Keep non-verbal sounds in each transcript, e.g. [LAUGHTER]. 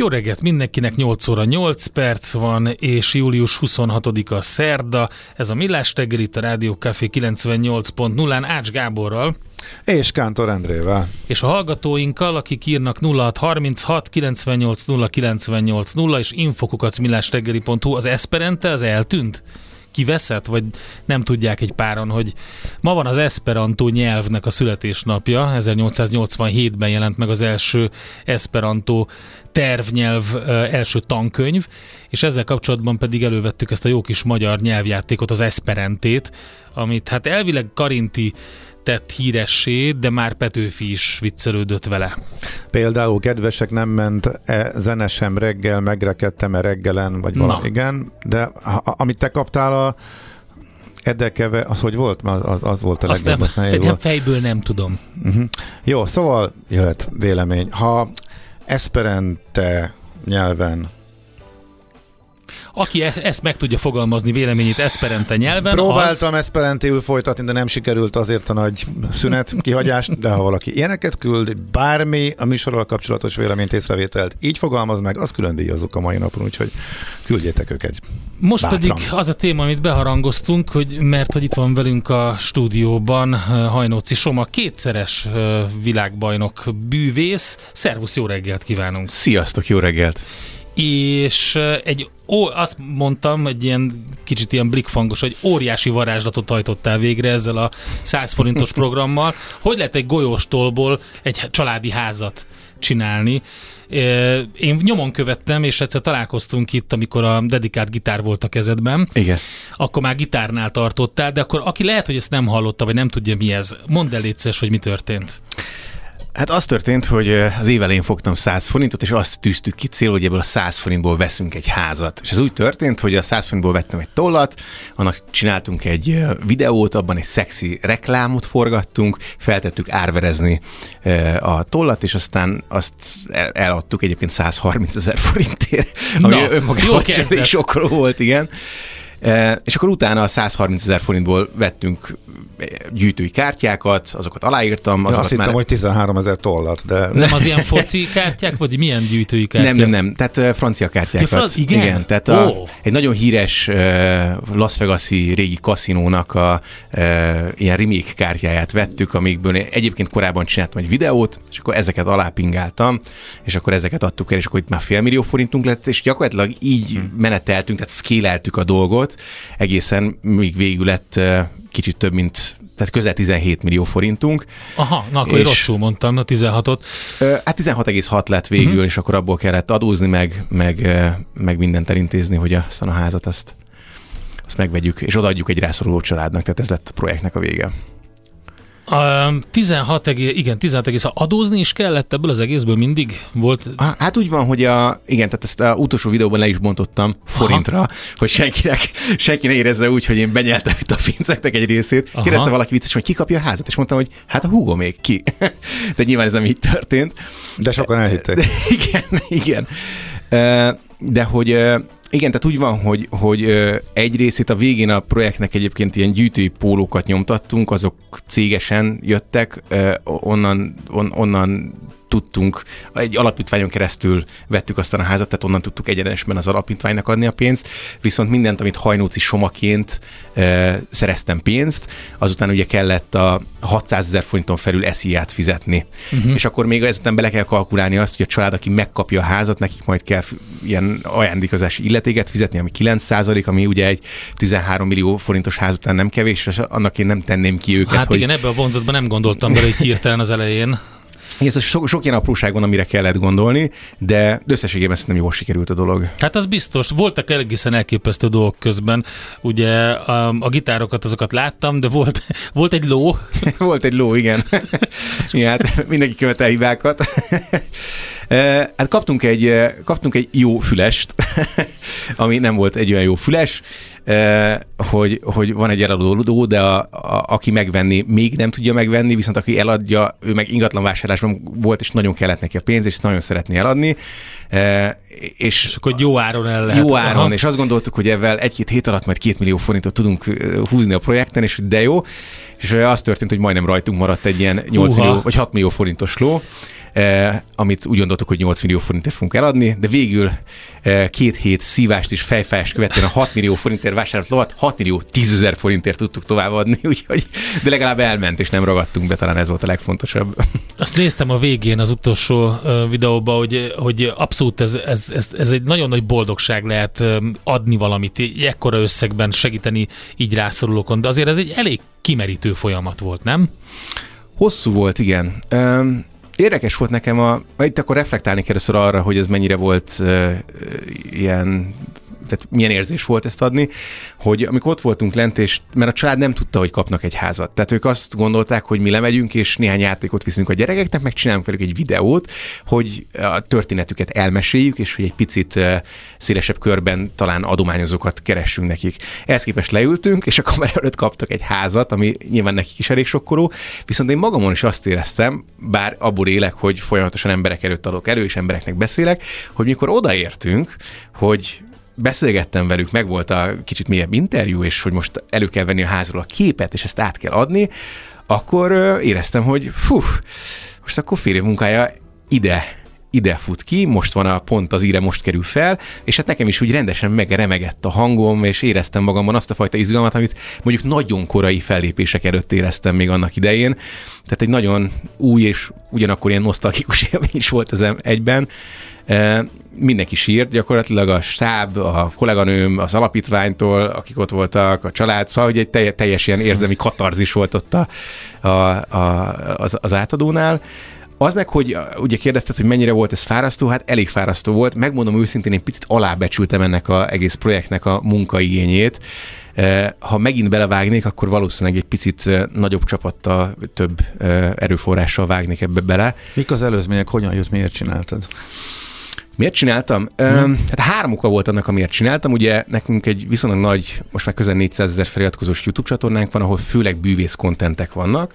Jó reggelt mindenkinek, 8 óra 8 perc van, és július 26-a szerda. Ez a Millás reggel itt a Rádió Café 98.0-án Ács Gáborral. És Kántor Endrével. És a hallgatóinkkal, akik írnak 0636 98 0 98 0 és infokukacmillásreggeli.hu az Esperente, az eltűnt? Kiveszett, vagy nem tudják egy páron, hogy ma van az Esperanto nyelvnek a születésnapja, 1887-ben jelent meg az első Esperanto tervnyelv első tankönyv, és ezzel kapcsolatban pedig elővettük ezt a jó kis magyar nyelvjátékot, az Esperentét, amit hát elvileg Karinti tett híressé, de már Petőfi is viccelődött vele. Például kedvesek nem ment e zene sem reggel, megrekedtem-e reggelen, vagy valami, igen, de a, amit te kaptál a Edekeve, az hogy volt? Az, az, volt a Azt legjobb, nem, az nem fejből nem tudom. Uh-huh. Jó, szóval jöhet vélemény. Ha Esperente nyelven aki e- ezt meg tudja fogalmazni véleményét Esperente nyelven, Próbáltam az... Esperentéül folytatni, de nem sikerült azért a nagy szünet kihagyást, de ha valaki ilyeneket küld, bármi a műsorral kapcsolatos véleményt észrevételt, így fogalmaz meg, azt külön díjazzuk a mai napon, úgyhogy küldjétek őket. Most bátran. pedig az a téma, amit beharangoztunk, hogy mert hogy itt van velünk a stúdióban Hajnóci Soma, kétszeres világbajnok bűvész. Szervusz, jó reggelt kívánunk! Sziasztok, jó reggelt! És egy ó, azt mondtam, egy ilyen kicsit ilyen blikfangos, hogy óriási varázslatot hajtottál végre ezzel a 100 forintos [LAUGHS] programmal. Hogy lehet egy golyóstolból egy családi házat csinálni? Én nyomon követtem, és egyszer találkoztunk itt, amikor a dedikált gitár volt a kezedben. Igen. Akkor már gitárnál tartottál, de akkor aki lehet, hogy ezt nem hallotta, vagy nem tudja mi ez, mondd el létszes, hogy mi történt. Hát az történt, hogy az év elején fogtam 100 forintot, és azt tűztük ki cél, hogy ebből a 100 forintból veszünk egy házat. És ez úgy történt, hogy a 100 forintból vettem egy tollat, annak csináltunk egy videót, abban egy szexi reklámot forgattunk, feltettük árverezni a tollat, és aztán azt eladtuk egyébként 130 ezer forintért, ami Na, önmagában is sokkal volt, igen. E, és akkor utána 130 ezer forintból vettünk gyűjtői kártyákat, azokat aláírtam. Azokat azt már... hittem, hogy 13 ezer tollat, de... Nem az ilyen foci kártyák, vagy milyen gyűjtői kártyák? Nem, nem, nem, tehát francia kártyákat. Ja, franc... igen? igen? tehát a, oh. egy nagyon híres uh, Las Vegas-i régi kaszinónak a uh, ilyen remake kártyáját vettük, amikből egyébként korábban csináltam egy videót, és akkor ezeket alápingáltam, és akkor ezeket adtuk el, és akkor itt már félmillió forintunk lett, és gyakorlatilag így hmm. meneteltünk, tehát szkéleltük a dolgot, egészen még végül lett kicsit több, mint tehát közel 17 millió forintunk. Aha, na akkor és, rosszul mondtam, a 16-ot. Hát 16,6 lett végül, uh-huh. és akkor abból kellett adózni, meg, meg, meg mindent elintézni, hogy aztán a házat azt, azt megvegyük, és odaadjuk egy rászoruló családnak, tehát ez lett a projektnek a vége. A 16, igen, 16 egész adózni is kellett ebből az egészből mindig volt? Hát úgy van, hogy a, igen, tehát ezt a utolsó videóban le is bontottam forintra, Aha. hogy senkinek, senki ne érezze úgy, hogy én benyeltem itt a pénzeknek egy részét. Aha. Kérdezte valaki vicces, hogy ki kapja a házat, és mondtam, hogy hát a húgó még ki. [LAUGHS] De nyilván ez nem így történt. De sokan elhitték. De, [LAUGHS] igen, igen. De hogy igen, tehát úgy van, hogy, hogy egy részét a végén a projektnek egyébként ilyen gyűjtői pólókat nyomtattunk, azok cégesen jöttek, onnan, on, onnan tudtunk, egy alapítványon keresztül vettük aztán a házat, tehát onnan tudtuk egyenesben az alapítványnak adni a pénzt, viszont mindent, amit hajnóci somaként e, szereztem pénzt, azután ugye kellett a 600 ezer forinton felül esziát fizetni. Uh-huh. És akkor még ezután bele kell kalkulálni azt, hogy a család, aki megkapja a házat, nekik majd kell ilyen ajándékozási illetéket fizetni, ami 9 ami ugye egy 13 millió forintos ház után nem kevés, és annak én nem tenném ki őket. Hát hogy... igen, ebbe a vonzatban nem gondoltam bele, hogy hirtelen az elején. Ez a sok, sok ilyen apróság van, amire kellett gondolni, de összességében szerintem jól sikerült a dolog. Hát az biztos. Voltak egészen elképesztő dolgok közben. Ugye a, a gitárokat azokat láttam, de volt, [LAUGHS] volt egy ló. [LAUGHS] volt egy ló, igen. [LAUGHS] ja, hát mindenki követel hibákat. Hát kaptunk egy, kaptunk egy jó fülest, [LAUGHS] ami nem volt egy olyan jó füles, hogy, hogy van egy eladó, de a, a, aki megvenni, még nem tudja megvenni, viszont aki eladja, ő meg ingatlan vásárlásban volt, és nagyon kellett neki a pénz, és nagyon szeretné eladni. És, és akkor jó áron el lehet. Jó áron, Aha. és azt gondoltuk, hogy ezzel egy-két hét alatt majd két millió forintot tudunk húzni a projekten, és de jó. És az történt, hogy majdnem rajtunk maradt egy ilyen 8 Uha. millió vagy 6 millió forintos ló eh, amit úgy gondoltuk, hogy 8 millió forintért fogunk eladni, de végül eh, két hét szívást és fejfájást követően a 6 millió forintért vásárolt lovat 6 millió 10 ezer forintért tudtuk továbbadni, [LAUGHS] úgyhogy, de legalább elment, és nem ragadtunk be, talán ez volt a legfontosabb. [LAUGHS] Azt néztem a végén az utolsó videóban, hogy, hogy abszolút ez, ez, ez, ez egy nagyon nagy boldogság lehet adni valamit, ekkora összegben segíteni így rászorulókon, de azért ez egy elég kimerítő folyamat volt, nem? Hosszú volt, igen. Érdekes volt nekem a, itt akkor reflektálni kell arra, hogy ez mennyire volt uh, ilyen tehát milyen érzés volt ezt adni, hogy amikor ott voltunk lent, és mert a család nem tudta, hogy kapnak egy házat. Tehát ők azt gondolták, hogy mi lemegyünk, és néhány játékot viszünk a gyerekeknek, meg csinálunk velük egy videót, hogy a történetüket elmeséljük, és hogy egy picit szélesebb körben talán adományozókat keressünk nekik. Ehhez képest leültünk, és a kamera előtt kaptak egy házat, ami nyilván nekik is elég sokkoló, viszont én magamon is azt éreztem, bár abból élek, hogy folyamatosan emberek előtt adok elő, és embereknek beszélek, hogy mikor odaértünk, hogy beszélgettem velük, meg volt a kicsit mélyebb interjú, és hogy most elő kell venni a házról a képet, és ezt át kell adni, akkor éreztem, hogy fú, most akkor fél év munkája ide ide fut ki, most van a pont az íre, most kerül fel, és hát nekem is úgy rendesen megremegett a hangom, és éreztem magamban azt a fajta izgalmat, amit mondjuk nagyon korai fellépések előtt éreztem még annak idején. Tehát egy nagyon új és ugyanakkor ilyen nosztalgikus [LAUGHS] élmény is volt ez egyben mindenki sírt, gyakorlatilag a stáb, a kolléganőm, az alapítványtól, akik ott voltak, a család, szóval egy teljes ilyen érzelmi katarzis volt ott a, a, a, az, az átadónál. Az meg, hogy ugye kérdezted, hogy mennyire volt ez fárasztó, hát elég fárasztó volt. Megmondom őszintén, én picit alábecsültem ennek az egész projektnek a munkaigényét. Ha megint belevágnék, akkor valószínűleg egy picit nagyobb csapattal, több erőforrással vágnék ebbe bele. Mik az előzmények, hogyan jut, miért csináltad? Miért csináltam? Hmm. Hát három oka volt annak, amiért csináltam. Ugye nekünk egy viszonylag nagy, most már közel 400 ezer feliratkozós YouTube csatornánk van, ahol főleg bűvész kontentek vannak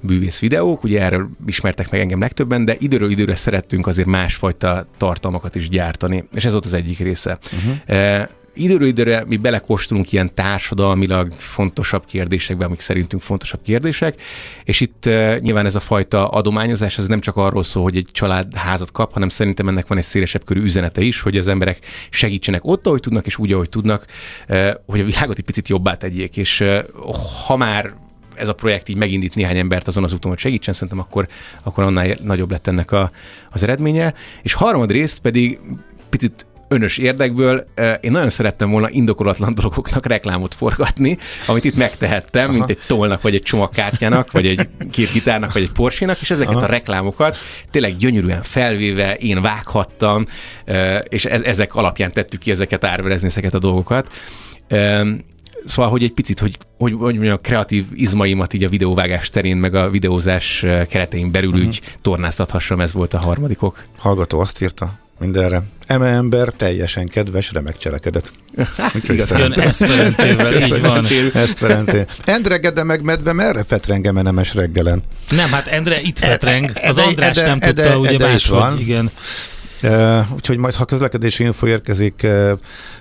bűvész videók, ugye erről ismertek meg engem legtöbben, de időről időre szerettünk azért másfajta tartalmakat is gyártani, és ez volt az egyik része. Uh-huh időről időre mi belekóstolunk ilyen társadalmilag fontosabb kérdésekbe, amik szerintünk fontosabb kérdések, és itt uh, nyilván ez a fajta adományozás, ez nem csak arról szól, hogy egy család házat kap, hanem szerintem ennek van egy szélesebb körű üzenete is, hogy az emberek segítsenek ott, ahogy tudnak, és úgy, ahogy tudnak, uh, hogy a világot egy picit jobbá tegyék, és uh, ha már ez a projekt így megindít néhány embert azon az úton, hogy segítsen, szerintem akkor, akkor annál nagyobb lett ennek a, az eredménye. És harmadrészt pedig picit önös érdekből én nagyon szerettem volna indokolatlan dolgoknak reklámot forgatni, amit itt megtehettem, Aha. mint egy tolnak, vagy egy csomagkártyának, vagy egy két gitárnak, vagy egy porsénak, és ezeket Aha. a reklámokat tényleg gyönyörűen felvéve én vághattam, és ezek alapján tettük ki ezeket árverezni ezeket a dolgokat. Szóval, hogy egy picit, hogy, hogy, hogy mondjam, a kreatív izmaimat így a videóvágás terén, meg a videózás keretein belül uh-huh. úgy tornáztathassam, ez volt a harmadikok. Hallgató azt írta, mindenre. Eme ember teljesen kedves, remek cselekedet. Hát, Jön Esperantével, így van. Esperanté. Endre Gede meg medve merre fetrenge nemes reggelen? Nem, hát Endre itt fetreng. Az András ede, nem ede, tudta, ede, ugye máshogy, igen. Uh, úgyhogy majd, ha közlekedési info érkezik, uh,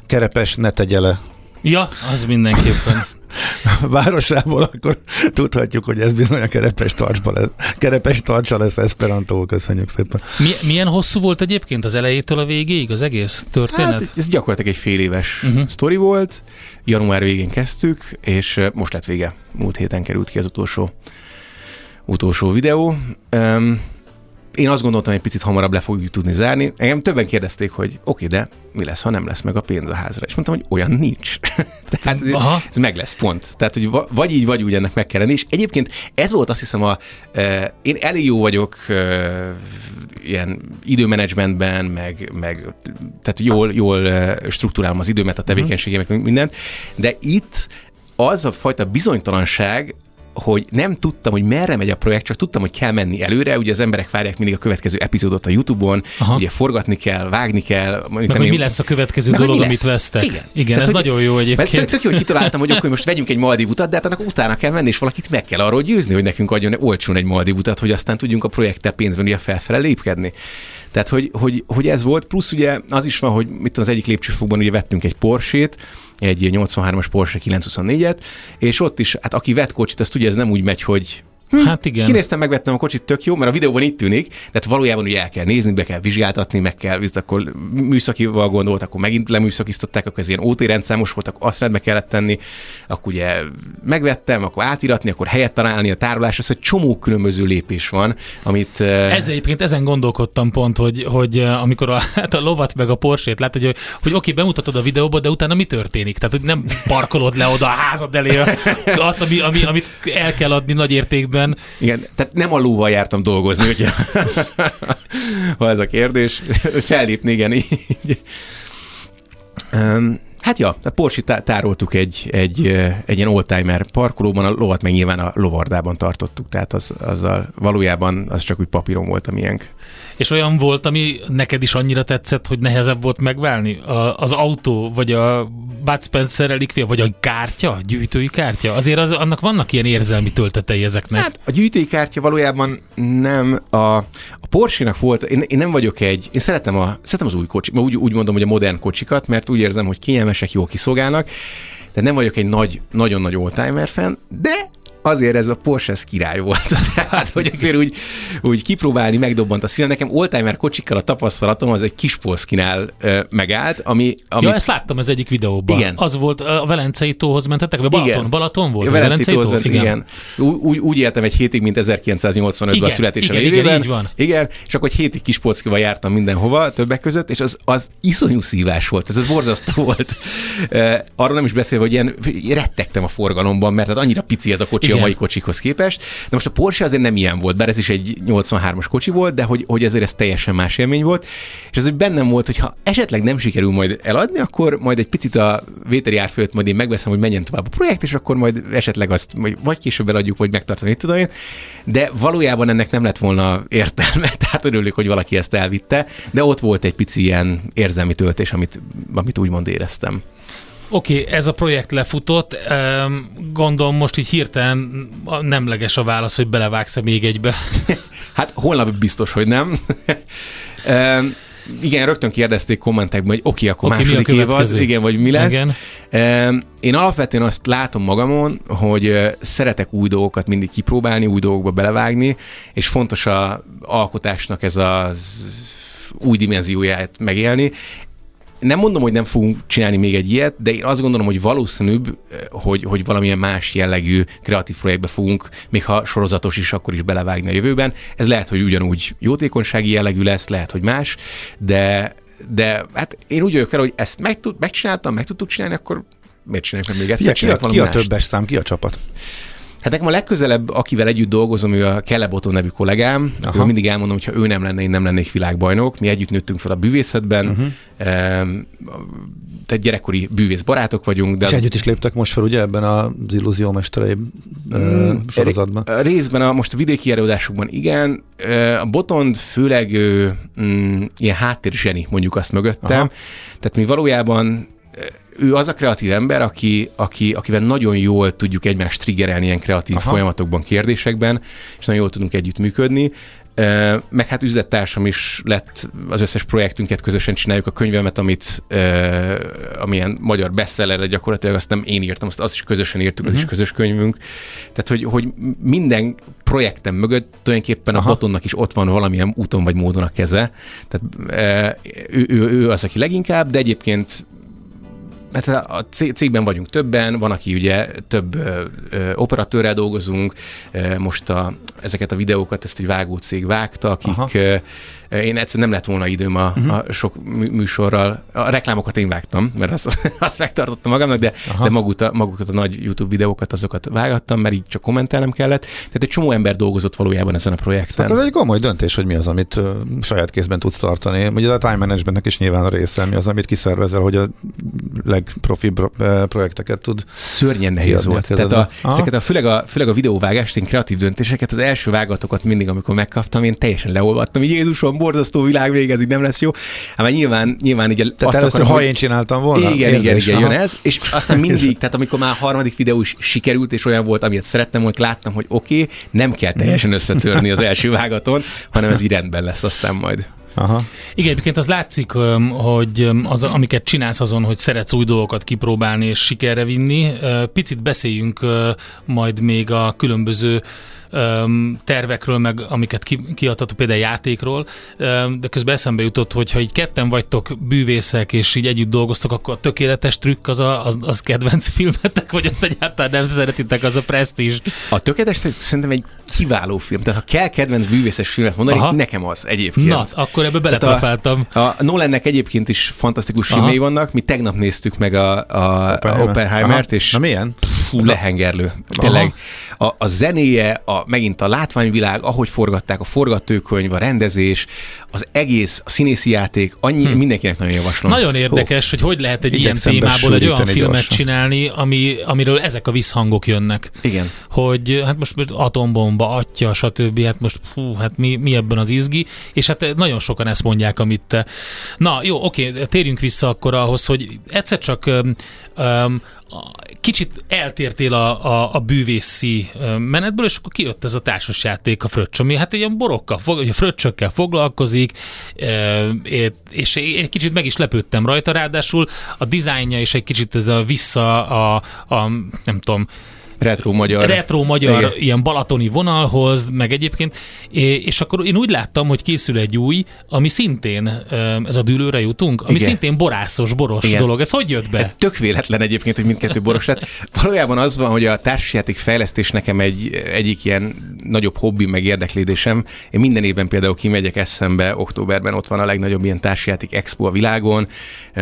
Kerepes ne tegye le. Ja, az mindenképpen. [LAUGHS] városából, akkor tudhatjuk, hogy ez bizony a kerepes, tartsba lesz, kerepes tartsa lesz Esperanto. Köszönjük szépen. Mi, milyen hosszú volt egyébként az elejétől a végéig az egész történet? Hát, ez gyakorlatilag egy fél éves uh-huh. sztori volt. Január végén kezdtük, és most lett vége. Múlt héten került ki az utolsó, utolsó videó. Um, én azt gondoltam, hogy egy picit hamarabb le fogjuk tudni zárni. Engem többen kérdezték, hogy oké, de mi lesz, ha nem lesz meg a pénz a házra? És mondtam, hogy olyan nincs. [LAUGHS] Tehát Aha. ez meg lesz, pont. Tehát, hogy vagy így, vagy úgy ennek meg kell lenni. És egyébként ez volt azt hiszem a... E, én elég jó vagyok e, ilyen időmenedzsmentben, meg, meg tehát jól, jól struktúrálom az időmet, a tevékenységemet, mindent, de itt az a fajta bizonytalanság, hogy nem tudtam, hogy merre megy a projekt, csak tudtam, hogy kell menni előre. Ugye az emberek várják mindig a következő epizódot a YouTube-on, Aha. ugye forgatni kell, vágni kell. Meg, hogy mi lesz a következő meg, dolog, amit vesztek. Igen, Igen Tehát, ez hogy, nagyon jó egyébként. Tök, tök jó, hogy kitaláltam, hogy akkor most vegyünk egy Maldiv utat, de hát annak utána kell menni, és valakit meg kell arról győzni, hogy nekünk adjon olcsón egy Maldiv utat, hogy aztán tudjunk a projekttel pénzben ugye felfele lépkedni. Tehát, hogy, hogy, hogy, ez volt, plusz ugye az is van, hogy mit az egyik lépcsőfokban ugye vettünk egy Porsét, egy 83-as Porsche 924-et, és ott is, hát aki vett kocsit, azt ugye ez nem úgy megy, hogy Hm. Hát igen. Kinéztem, megvettem a kocsit, tök jó, mert a videóban itt tűnik, tehát valójában ugye el kell nézni, be kell vizsgáltatni, meg kell, visz, akkor műszakival gondolt, akkor megint leműszakiztatták, akkor ez ilyen OT rendszámos volt, akkor azt rendbe kellett tenni, akkor ugye megvettem, akkor átiratni, akkor helyet találni, a tárolás, ez egy csomó különböző lépés van, amit... Ez egyébként ezen gondolkodtam pont, hogy, hogy amikor a, [LAUGHS] hát a lovat meg a porsét lát, hogy, hogy oké, bemutatod a videóba, de utána mi történik? Tehát, hogy nem parkolod le oda a házad elé [LAUGHS] azt, ami, ami, amit el kell adni nagy értékben, évben. Igen, tehát nem a lóval jártam dolgozni, hogyha, ha ez a kérdés. Fellépni, igen, így. Um, Hát ja, a Porsche tároltuk egy, egy, egy ilyen oldtimer parkolóban, a lovat meg nyilván a lovardában tartottuk, tehát az, azzal valójában az csak úgy papíron volt a miénk. És olyan volt, ami neked is annyira tetszett, hogy nehezebb volt megválni? A, az autó, vagy a Bud Spencer relikvia, vagy a kártya, a gyűjtői kártya? Azért az, annak vannak ilyen érzelmi töltetei ezeknek. Hát a gyűjtői kártya valójában nem a, a Porsche-nak volt, én, én, nem vagyok egy, én szeretem, a, szeretem az új kocsi, úgy, úgy mondom, hogy a modern kocsikat, mert úgy érzem, hogy kényelmesek, jól kiszolgálnak, de nem vagyok egy nagy, nagyon nagy oldtimer fan, de azért ez a Porsche ez király volt. [LAUGHS] Tehát, hogy azért úgy, úgy kipróbálni megdobbant a szívem. Nekem oldtimer kocsikkal a tapasztalatom az egy kis Polszkinál megállt, ami... ami... Ja, ezt láttam az egyik videóban. Igen. Az volt, a Velencei tóhoz mentetek, vagy Balaton, igen. Balaton volt? A Velencei, Velencei tóhoz, igen. igen. Úgy, úgy éltem egy hétig, mint 1985-ben a születésem igen, évében. Igen, így van. Igen, és akkor egy hétig kis Polszkival jártam mindenhova, többek között, és az, az iszonyú szívás volt, ez borzasztó volt. Arról nem is beszélve, hogy ilyen rettegtem a forgalomban, mert hát annyira pici ez a kocsi, a mai kocsikhoz képest. De most a Porsche azért nem ilyen volt, bár ez is egy 83-as kocsi volt, de hogy, hogy azért ez teljesen más élmény volt. És ez hogy bennem volt, hogy ha esetleg nem sikerül majd eladni, akkor majd egy picit a vételi árfőt majd én megveszem, hogy menjen tovább a projekt, és akkor majd esetleg azt vagy később eladjuk, vagy megtartani, tudom én. De valójában ennek nem lett volna értelme, [LAUGHS] tehát örülök, hogy valaki ezt elvitte, de ott volt egy pici ilyen érzelmi töltés, amit, amit úgymond éreztem. Oké, okay, ez a projekt lefutott. Gondolom most így hirtelen nemleges a válasz, hogy belevágsz-e még egybe. [LAUGHS] Hát holnap biztos, hogy nem. [LAUGHS] igen, rögtön kérdezték kommentekben, hogy oké, okay, akkor okay, második év az, igen, vagy mi lesz. Igen. Én alapvetően azt látom magamon, hogy szeretek új dolgokat mindig kipróbálni, új dolgokba belevágni, és fontos a alkotásnak ez az új dimenzióját megélni nem mondom, hogy nem fogunk csinálni még egy ilyet, de én azt gondolom, hogy valószínűbb, hogy, hogy valamilyen más jellegű kreatív projektbe fogunk, még ha sorozatos is, akkor is belevágni a jövőben. Ez lehet, hogy ugyanúgy jótékonysági jellegű lesz, lehet, hogy más, de, de hát én úgy vagyok fel, hogy ezt meg tud, megcsináltam, meg tudtuk csinálni, akkor miért csináljuk meg még egyszer? Ki, a, ki a többes szám, ki a csapat? Hát nekem a legközelebb, akivel együtt dolgozom, ő a Keleboton nevű kollégám. Aha. Mindig elmondom, hogy ha ő nem lenne, én nem lennék világbajnok. Mi együtt nőttünk fel a bűvészetben. Uh-huh. tehát gyerekkori bűvész barátok vagyunk. De És együtt is léptek most fel ugye ebben az illúzió mesterei mm, sorozatban? Részben a, most a vidéki előadásokban igen. A Botond főleg mm, ilyen háttérzseni, mondjuk azt mögöttem. Aha. Tehát mi valójában ő az a kreatív ember, aki, aki, akivel nagyon jól tudjuk egymást triggerelni ilyen kreatív Aha. folyamatokban, kérdésekben, és nagyon jól tudunk együttműködni. Meg hát üzlettársam is lett, az összes projektünket közösen csináljuk, a könyvemet, amit amilyen magyar bestsellerre gyakorlatilag azt nem én írtam, azt, azt is közösen írtuk, uh-huh. az is mhm. közös könyvünk. Tehát, hogy, hogy minden projektem mögött tulajdonképpen Aha. a Batonnak is ott van valamilyen úton vagy módon a keze. Tehát ő, ő, ő az, aki leginkább, de egyébként Hát a cégben vagyunk többen, van, aki ugye több ö, ö, operatőrrel dolgozunk, ö, most a, ezeket a videókat ezt egy vágó cég vágta, akik Aha. Én egyszer nem lett volna időm a, uh-huh. a sok műsorral. A reklámokat én vágtam, mert azt, [LAUGHS] azt megtartottam magamnak, de, de magukat, a, magukat a nagy YouTube videókat, azokat vágattam, mert így csak kommentelnem kellett. Tehát egy csomó ember dolgozott valójában ezen a projekten. Hát ez egy komoly döntés, hogy mi az, amit saját kézben tudsz tartani. Ugye a time managementnek is nyilván a része, mi az, amit kiszervezel, hogy a legprofibb projekteket tud. Szörnyen nehéz volt. Tehát a, ezeket a, főleg, a, főleg a videóvágást, én kreatív döntéseket, az első vágatokat mindig, amikor megkaptam, én teljesen leolvattam, hogy Jézusom, borzasztó világ végez, így nem lesz jó. Hát nyilván, nyilván így tehát azt akarom, ha hogy... én csináltam volna. Igen, igen, igen, jön ez. És aztán [LAUGHS] mindig, tehát amikor már a harmadik videó is sikerült, és olyan volt, amit szerettem, hogy láttam, hogy oké, okay, nem kell teljesen összetörni az első vágaton, hanem ez így rendben lesz aztán majd. Aha. Igen, egyébként az látszik, hogy az, amiket csinálsz azon, hogy szeretsz új dolgokat kipróbálni és sikerre vinni. Picit beszéljünk majd még a különböző um, tervekről, meg amiket ki, kiadtatok, például játékról, um, de közben eszembe jutott, hogy ha így ketten vagytok bűvészek, és így együtt dolgoztok, akkor a tökéletes trükk az, a, az, az kedvenc [LAUGHS] filmetek, vagy azt egyáltalán nem szeretitek, az a presztízs? A tökéletes trükk szerintem egy kiváló film. Tehát ha kell kedvenc bűvészes filmet mondani, Aha. nekem az egyébként. Na, akkor ebbe beletrafáltam. A, a Nolannek egyébként is fantasztikus Aha. filmei vannak. Mi tegnap néztük meg a, a, Oppenheimer. Oppenheimert, és Na milyen? Fú, lehengerlő. Tényleg. A, a zenéje, a, megint a látványvilág, ahogy forgatták, a forgatókönyv, a rendezés, az egész, a színészi játék, annyi, hm. mindenkinek nagyon javaslom. Nagyon érdekes, oh. hogy hogy lehet egy ilyen témából egy olyan filmet gyorsan. csinálni, ami, amiről ezek a visszhangok jönnek. Igen. Hogy hát most atombomba, atya, stb. Hát most hú, hát mi, mi ebben az izgi, és hát nagyon sokan ezt mondják, amit te. Na, jó, oké, térjünk vissza akkor ahhoz, hogy egyszer csak um, um, kicsit eltértél a, a, a bűvészi menetből, és akkor kijött ez a társasjáték, a fröccs, ami hát ilyen borokkal, a fröccsökkel foglalkozik, és egy kicsit meg is lepődtem rajta, ráadásul a dizájnja is egy kicsit ez a vissza a, a nem tudom, retro magyar. Retro magyar Igen. ilyen balatoni vonalhoz, meg egyébként, és akkor én úgy láttam, hogy készül egy új, ami szintén, ez a dűlőre jutunk, ami Igen. szintén borászos, boros Igen. dolog. Ez hogy jött be? Ez tök véletlen egyébként, hogy mindkettő boros lett. [LAUGHS] Valójában az van, hogy a társasjáték fejlesztés nekem egy, egyik ilyen nagyobb hobbi, meg érdeklődésem. Én minden évben például kimegyek eszembe, októberben ott van a legnagyobb ilyen társasjáték expo a világon,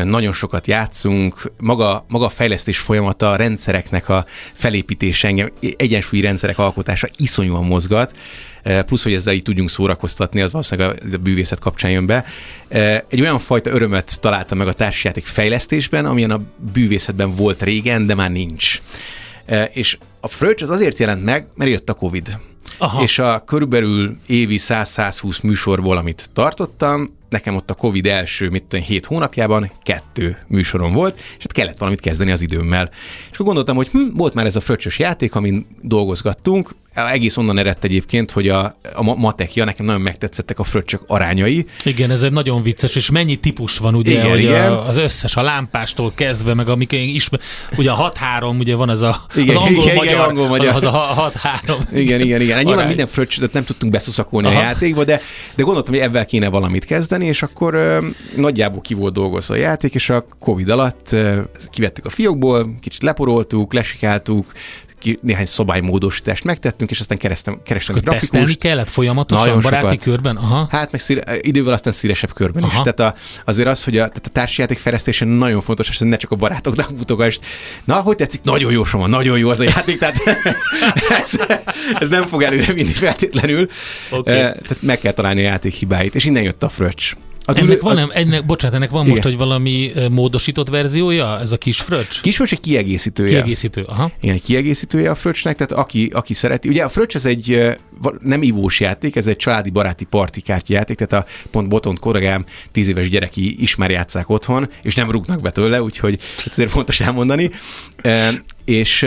nagyon sokat játszunk, maga, maga a fejlesztés folyamata, a rendszereknek a felépítés és engem egyensúlyi rendszerek alkotása iszonyúan mozgat, e, plusz, hogy ezzel így tudjunk szórakoztatni, az valószínűleg a, bűvészet kapcsán jön be. E, egy olyan fajta örömet találtam meg a társasjáték fejlesztésben, amilyen a bűvészetben volt régen, de már nincs. E, és a fröccs az azért jelent meg, mert jött a Covid. Aha. És a körülbelül évi 100-120 műsorból, amit tartottam, nekem ott a Covid első, mit tudom, hét hónapjában kettő műsorom volt, és hát kellett valamit kezdeni az időmmel. És akkor gondoltam, hogy hm, volt már ez a fröccsös játék, amin dolgozgattunk, egész onnan eredt egyébként, hogy a, a matekja, nekem nagyon megtetszettek a fröccsök arányai. Igen, ez egy nagyon vicces, és mennyi típus van ugye, igen, hogy igen. A, az összes, a lámpástól kezdve, meg amik ismer, ugye a 6-3, ugye van ez a, igen, az angol-magyar, igen, angol -magyar. az a 6-3. Igen, igen, igen. Nyilván minden fröccsöt nem tudtunk beszuszakolni Aha. a játékba, de, de gondoltam, hogy ebben kéne valamit kezdeni, és akkor ö, nagyjából ki volt dolgozva a játék, és a Covid alatt ö, kivettük a fiókból, kicsit leporoltuk, lesikáltuk, ki, néhány szabálymódosítást megtettünk, és aztán kerestem, kerestem Akkor grafikust. kellett folyamatosan Nagyon baráti sokat. körben? Aha. Hát meg szíre, idővel aztán szélesebb körben Aha. is. Tehát a, azért az, hogy a, tehát a társjáték fejlesztése nagyon fontos, és ne csak a barátoknak mutogass. Na, hogy tetszik? Nagyon jó, Soma, nagyon jó az a játék, tehát [LAUGHS] ez, ez, nem fog előre vinni feltétlenül. Okay. Tehát meg kell találni a játék hibáit, és innen jött a fröccs. Az ennek van, nem, ennek, bocsánat, ennek van Igen. most, hogy valami módosított verziója, ez a kis fröccs? Kis fröccs egy kiegészítője. Kiegészítő, aha. Igen, egy kiegészítője a fröccsnek, tehát aki, aki szereti. Ugye a fröccs ez egy nem ivós játék, ez egy családi baráti partikártya játék, tehát a pont Botont koragám tíz éves gyereki is már játszák otthon, és nem rúgnak be tőle, úgyhogy ezért fontos elmondani. E, és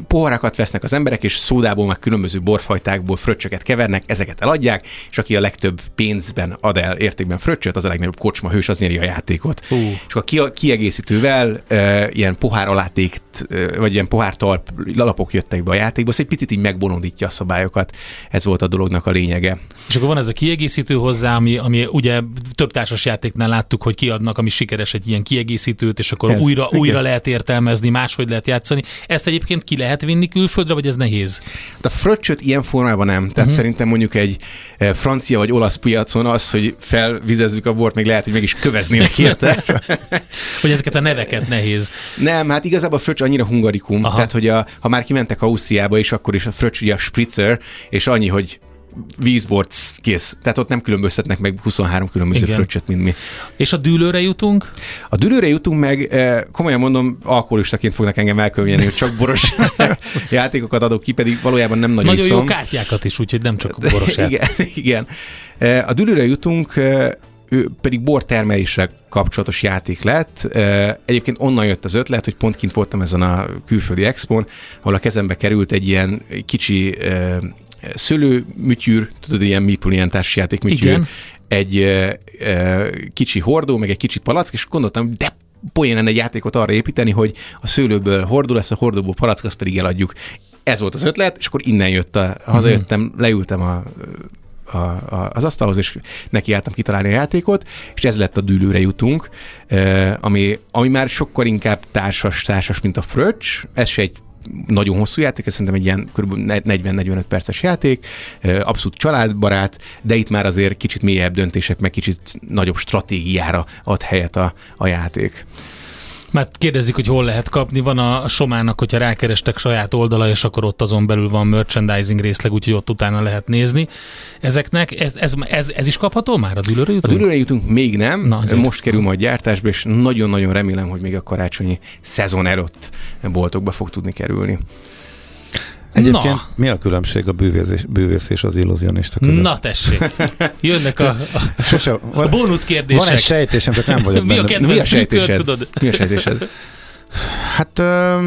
poharakat vesznek az emberek, és szódából, meg különböző borfajtákból fröccsöket kevernek, ezeket eladják, és aki a legtöbb pénzben ad el értékben fröccsöt, az a legnagyobb kocsma hős, az nyeri a játékot. Uh. És a kiegészítővel e, ilyen pohár aláték vagy ilyen pohártalp alapok jöttek be a játékba, az egy picit így megbolondítja a szabályokat. Ez volt a dolognak a lényege. És akkor van ez a kiegészítő hozzá, ami, ami ugye több társas játéknál láttuk, hogy kiadnak, ami sikeres egy ilyen kiegészítőt, és akkor Ez, újra, igen. újra lehet értelmezni, máshogy lehet játszani. Ezt egyébként ki lehet vinni külföldre, vagy ez nehéz? Hát a fröccsöt ilyen formában nem. Tehát uh-huh. szerintem mondjuk egy francia vagy olasz piacon az, hogy felvizezzük a bort, még lehet, hogy meg is köveznének érte. [LAUGHS] Hogy ezeket a neveket nehéz. Nem, hát igazából a fröccs annyira hungarikum, Aha. Aha. tehát hogy a, ha már kimentek Ausztriába is, akkor is a fröccs ugye a spritzer, és annyi, hogy vízbort kész. Tehát ott nem különböztetnek meg 23 különböző Igen. fröccsöt, mint mi. És a dűlőre jutunk? A dűlőre jutunk meg, eh, komolyan mondom, alkoholistaként fognak engem elkönyvelni, hogy csak boros [LAUGHS] [LAUGHS] játékokat adok ki, pedig valójában nem nagyon, Nagyon jó iszom. kártyákat is, úgyhogy nem csak boros igen, [LAUGHS] igen. Eh, A dűlőre jutunk, eh, ő pedig bortermelésre kapcsolatos játék lett. Egyébként onnan jött az ötlet, hogy pont kint voltam ezen a külföldi expon, ahol a kezembe került egy ilyen kicsi eh, szőlőmütyűr, tudod, ilyen Meeple, ilyen társjáték műtyűr, Igen. egy eh, eh, kicsi hordó, meg egy kicsi palack, és gondoltam, de poén lenne egy játékot arra építeni, hogy a szőlőből hordó lesz, a hordóból palack, azt pedig eladjuk. Ez volt az ötlet, és akkor innen jött a, hazajöttem, leültem a, a, a, az asztalhoz, és nekiálltam kitalálni a játékot, és ez lett a dűlőre jutunk, ami, ami már sokkal inkább társas, társas, mint a fröccs, ez se egy nagyon hosszú játék, ez szerintem egy ilyen kb. 40-45 perces játék, abszolút családbarát, de itt már azért kicsit mélyebb döntések, meg kicsit nagyobb stratégiára ad helyet a, a játék. Mert kérdezik, hogy hol lehet kapni. Van a Somának, hogyha rákerestek saját oldala, és akkor ott azon belül van merchandising részleg, úgyhogy ott utána lehet nézni. Ezeknek, ez, ez, ez, ez is kapható már a dűlőre A jutunk? dűlőre jutunk még nem, Na, Na, azért. most kerül majd gyártásba, és nagyon-nagyon remélem, hogy még a karácsonyi szezon előtt boltokba fog tudni kerülni. Egyébként Na. mi a különbség a bűvész, bűvész és az illúzionista között? Na tessék, jönnek a, a, Sose, a van, bónusz kérdések. van egy sejtésem, csak nem vagyok Mi a benne. Mi a kedvenc trükköd, sejtésed? tudod? Mi a sejtésed? Hát ö,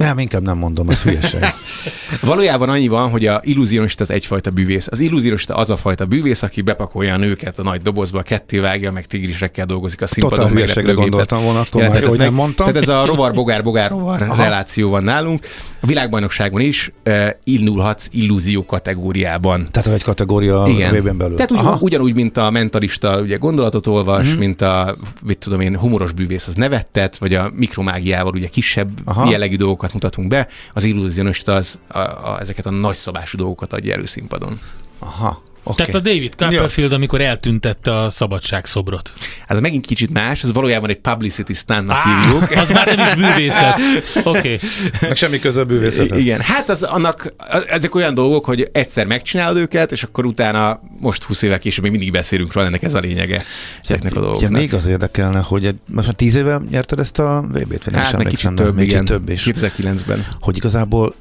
nem, inkább nem mondom, az hülyeség. [LAUGHS] Valójában annyi van, hogy a illúzionista az egyfajta bűvész. Az illúzionista az a fajta bűvész, aki bepakolja a nőket a nagy dobozba, kettévágja, meg tigrisekkel dolgozik a színpadon. Totál hülyeségre gondoltam volna, akkor már, hogy nem mondtam. Tehát ez a rovar, bogár, bogár, rovar [LAUGHS] Aha. reláció van nálunk. A világbajnokságban is uh, indulhatsz illúzió kategóriában. Tehát egy kategória a vében belül. Tehát ugy, Aha. ugyanúgy, mint a mentalista ugye gondolatot olvas, mm. mint a, mit tudom én, humoros bűvész az nevettet, vagy a mikromágiával ugye kisebb. Aha. jellegű dolgokat mutatunk be, az illúzionista az a, a, ezeket a nagyszabású dolgokat adja elő színpadon. Aha. Okay. Tehát a David Copperfield, amikor eltüntette a szabadságszobrot. Hát ez megint kicsit más, ez valójában egy publicity stuntnak Á, hívjuk. az már nem is bűvészet. Oké. Okay. Meg semmi köze a bűvészethez. Igen, hát az annak, ezek olyan dolgok, hogy egyszer megcsinálod őket, és akkor utána most 20 évvel később még mindig beszélünk róla, ennek ez a lényege ezeknek a dolgoknak. még az érdekelne, hogy egy, most már tíz éve nyerted ezt a VB-t, vagy nem hát emlékszem, kicsit több, még igen. kicsit több is. 2009-ben. Hogy igazából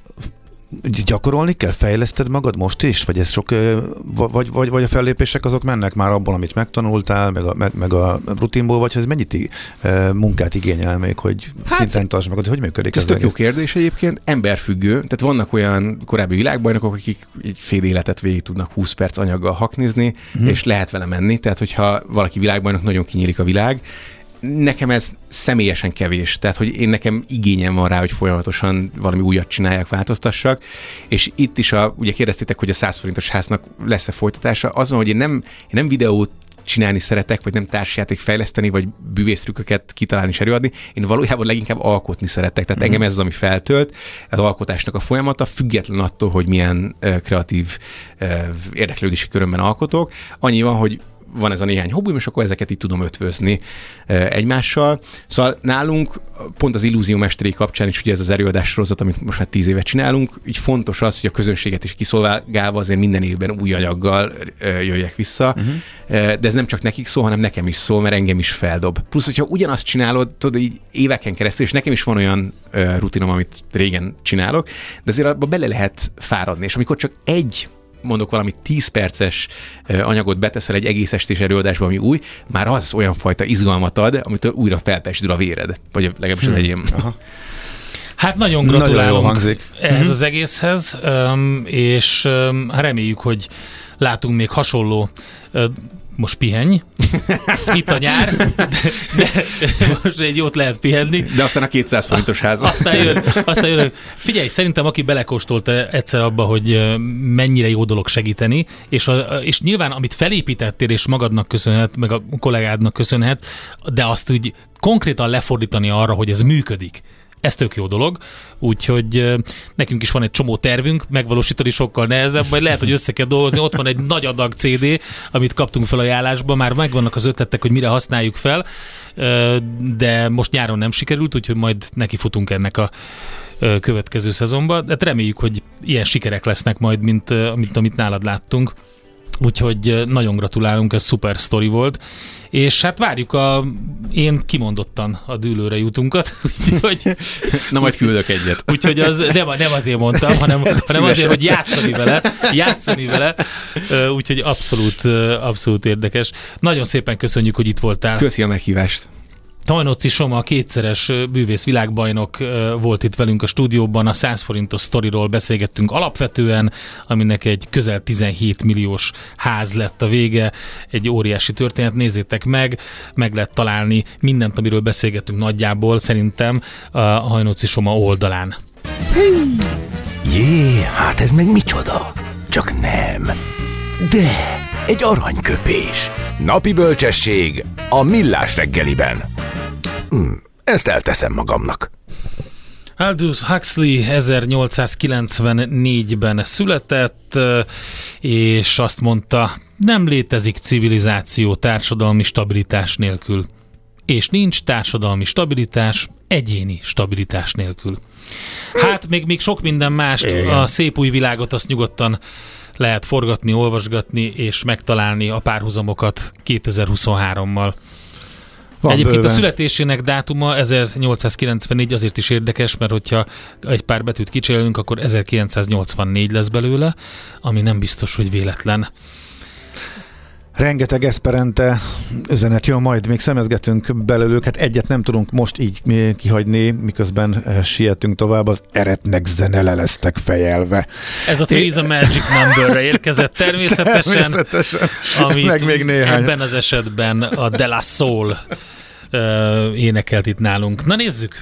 gyakorolni kell, fejleszted magad most is? Vagy ez sok, vagy, vagy, vagy a fellépések azok mennek már abból, amit megtanultál, meg a, meg, a rutinból, vagy ez mennyit munkát igényel még, hogy Hát, szinten tartsd magad, hogy működik Ez ez, tök az jó egész? kérdés egyébként, emberfüggő, tehát vannak olyan korábbi világbajnokok, akik egy fél életet végig tudnak 20 perc anyaggal haknizni, Mhm. mm. és lehet vele menni, tehát hogyha valaki világbajnok, nagyon kinyílik a világ, nekem ez személyesen kevés, tehát hogy én nekem igényem van rá, hogy folyamatosan valami újat csináljak, változtassak, és itt is, a, ugye kérdeztétek, hogy a 100 forintos háznak lesz-e folytatása, azon, hogy én nem, én nem videót csinálni szeretek, vagy nem társjáték fejleszteni, vagy bűvésztrükköket kitalálni és előadni. Én valójában leginkább alkotni szeretek. Tehát engem ez az, ami feltölt, az alkotásnak a folyamata, független attól, hogy milyen kreatív érdeklődési körömben alkotok. Annyi van, hogy van ez a néhány hobbim, és akkor ezeket így tudom ötvözni uh, egymással. Szóval nálunk pont az illúziómesteri kapcsán is ugye ez az előadás sorozat, amit most már tíz évet csinálunk, így fontos az, hogy a közönséget is kiszolgálva azért minden évben új anyaggal uh, jöjjek vissza, uh-huh. uh, de ez nem csak nekik szól, hanem nekem is szól, mert engem is feldob. Plusz, hogyha ugyanazt csinálod, tudod, így éveken keresztül, és nekem is van olyan rutinom, amit régen csinálok, de azért abba bele lehet fáradni, és amikor csak egy mondok valami 10 perces anyagot beteszel egy egész estés előadásba, ami új, már az olyan fajta izgalmat ad, amitől újra felpesdül a véred. Vagy legalábbis az enyém. Aha. Hát nagyon Nagyon gratulálunk jól hangzik. ehhez Mhm. az egészhez, és reméljük, hogy látunk még hasonló most pihenj, [LAUGHS] itt a nyár, de, de most egy jót lehet pihenni. De aztán a 200 forintos ház. Aztán jön, aztán jön. Figyelj, szerintem aki belekóstolta egyszer abba, hogy mennyire jó dolog segíteni, és, a, és nyilván amit felépítettél, és magadnak köszönhet, meg a kollégádnak köszönhet, de azt úgy konkrétan lefordítani arra, hogy ez működik ez tök jó dolog, úgyhogy nekünk is van egy csomó tervünk, megvalósítani sokkal nehezebb, majd lehet, hogy össze kell dolgozni, ott van egy nagy adag CD, amit kaptunk fel ajánlásba, már megvannak az ötletek, hogy mire használjuk fel, de most nyáron nem sikerült, úgyhogy majd neki futunk ennek a következő szezonban, de hát reméljük, hogy ilyen sikerek lesznek majd, mint amit, amit nálad láttunk. Úgyhogy nagyon gratulálunk, ez szuper sztori volt. És hát várjuk a, én kimondottan a dűlőre jutunkat. [LAUGHS] Úgyhogy, Na majd küldök egyet. Úgyhogy az nem, nem azért mondtam, hanem, hanem azért, hogy játszani vele. Játszani vele. Úgyhogy abszolút, abszolút érdekes. Nagyon szépen köszönjük, hogy itt voltál. Köszi a meghívást. Tajnóci Soma, kétszeres bűvész világbajnok volt itt velünk a stúdióban, a 100 forintos sztoriról beszélgettünk alapvetően, aminek egy közel 17 milliós ház lett a vége, egy óriási történet, nézzétek meg, meg lehet találni mindent, amiről beszélgettünk nagyjából, szerintem a Hajnóci Soma oldalán. Jé, hát ez meg micsoda? Csak nem. De, egy aranyköpés. Napi bölcsesség a millás reggeliben. Hm, ezt elteszem magamnak. Aldous Huxley 1894-ben született, és azt mondta, nem létezik civilizáció társadalmi stabilitás nélkül. És nincs társadalmi stabilitás egyéni stabilitás nélkül. Hát még, még sok minden mást, a szép új világot azt nyugodtan lehet forgatni, olvasgatni és megtalálni a párhuzamokat 2023-mal. Van Egyébként bőven. a születésének dátuma 1894 azért is érdekes, mert hogyha egy pár betűt kicserélünk, akkor 1984 lesz belőle, ami nem biztos, hogy véletlen. Rengeteg Esperente üzenet jön, majd még szemezgetünk belőlük, hát egyet nem tudunk most így kihagyni, miközben eh, sietünk tovább, az eretnek zene lesztek fejelve. Ez a Three a Magic Numberre érkezett természetesen, természetesen. amit meg még néhány. ebben az esetben a De La Soul uh, énekelt itt nálunk. Na nézzük!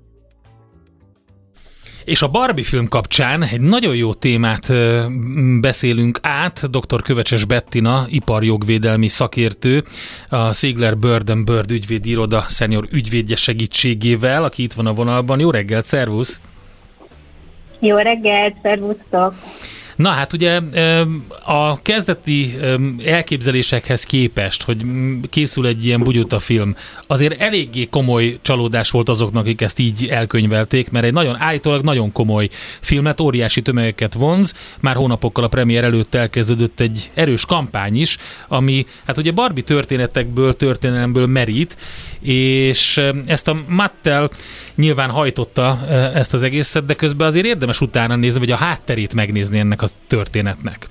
És a Barbie film kapcsán egy nagyon jó témát beszélünk át. Dr. Kövecses Bettina, iparjogvédelmi szakértő, a Sigler Bird Bird ügyvédi iroda szenior ügyvédje segítségével, aki itt van a vonalban. Jó reggelt, szervusz! Jó reggelt, szervusztok! Na hát ugye a kezdeti elképzelésekhez képest, hogy készül egy ilyen bugyuta film, azért eléggé komoly csalódás volt azoknak, akik ezt így elkönyvelték, mert egy nagyon állítólag nagyon komoly filmet, óriási tömegeket vonz, már hónapokkal a premier előtt elkezdődött egy erős kampány is, ami hát ugye Barbie történetekből, történelemből merít, és ezt a Mattel nyilván hajtotta ezt az egészet, de közben azért érdemes utána nézni, vagy a hátterét megnézni ennek a történetnek.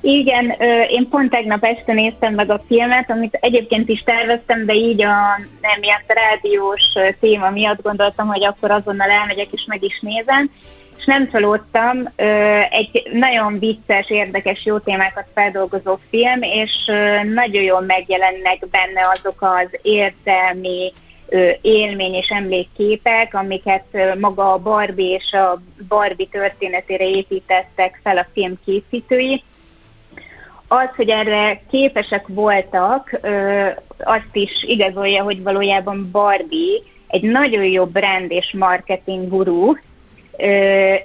Igen, én pont tegnap este néztem meg a filmet, amit egyébként is terveztem, de így a nem ilyen rádiós téma miatt gondoltam, hogy akkor azonnal elmegyek és meg is nézem, és nem csalódtam. Egy nagyon vicces, érdekes, jó témákat feldolgozó film, és nagyon jól megjelennek benne azok az értelmi, élmény és emlékképek, amiket maga a Barbie és a Barbie történetére építettek fel a film készítői. Az, hogy erre képesek voltak, azt is igazolja, hogy valójában Barbie egy nagyon jó brand és marketing guru,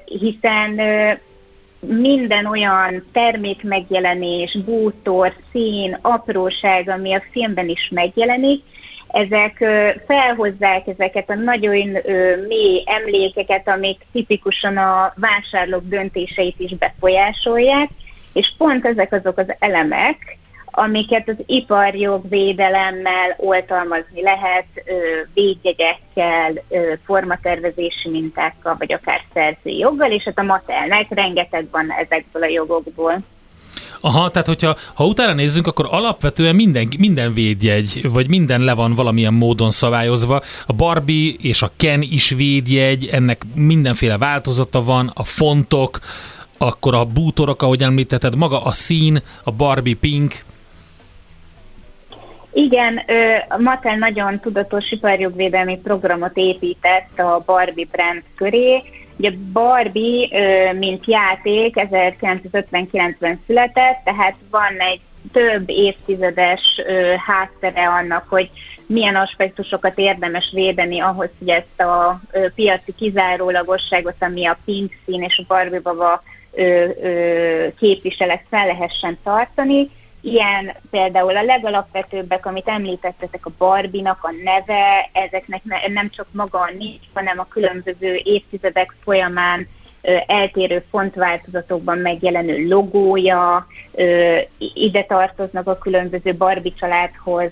hiszen minden olyan termék megjelenés, bútor, szín, apróság, ami a filmben is megjelenik, ezek felhozzák ezeket a nagyon mély emlékeket, amik tipikusan a vásárlók döntéseit is befolyásolják, és pont ezek azok az elemek, amiket az iparjogvédelemmel oltalmazni lehet, védjegyekkel, formatervezési mintákkal, vagy akár szerzői joggal, és hát a Matelnek rengeteg van ezekből a jogokból. Aha, tehát hogyha ha utána nézzünk, akkor alapvetően minden, minden védjegy, vagy minden le van valamilyen módon szabályozva. A Barbie és a Ken is védjegy, ennek mindenféle változata van, a fontok, akkor a bútorok, ahogy említetted, maga a szín, a Barbie pink, igen, a Mattel nagyon tudatos iparjogvédelmi programot épített a Barbie brand köré. Ugye Barbie, mint játék 1959-ben született, tehát van egy több évtizedes háttere annak, hogy milyen aspektusokat érdemes védeni ahhoz, hogy ezt a piaci kizárólagosságot, ami a pink szín és a Barbie baba képviselet fel lehessen tartani Ilyen például a legalapvetőbbek, amit említettetek, a Barbinak a neve, ezeknek nem csak maga a nincs, hanem a különböző évtizedek folyamán eltérő fontváltozatokban megjelenő logója, ide tartoznak a különböző Barbie családhoz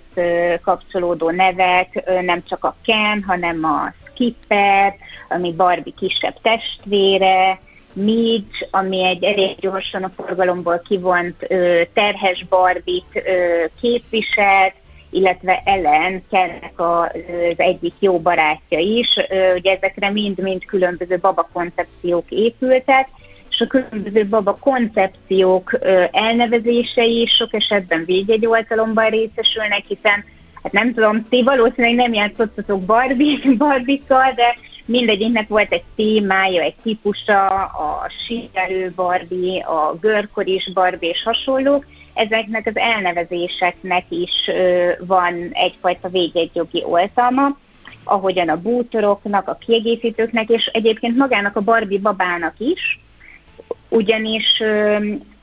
kapcsolódó nevek, nem csak a Ken, hanem a Skipper, ami Barbie kisebb testvére, Midge, ami egy elég gyorsan a forgalomból kivont ö, terhes barbit ö, képviselt, illetve Ellen Kennek az egyik jó barátja is. Ugye ezekre mind-mind különböző baba koncepciók épültek, és a különböző baba koncepciók elnevezései is sok esetben védjegyoltalomban részesülnek, hiszen hát nem tudom, ti valószínűleg nem játszottatok Barbie, Barbie-kkal, de mindegyiknek volt egy témája, egy típusa, a síelő Barbie, a görkoris Barbie és hasonlók. Ezeknek az elnevezéseknek is van egyfajta védjegyjogi oltalma, ahogyan a bútoroknak, a kiegészítőknek, és egyébként magának a Barbie babának is, ugyanis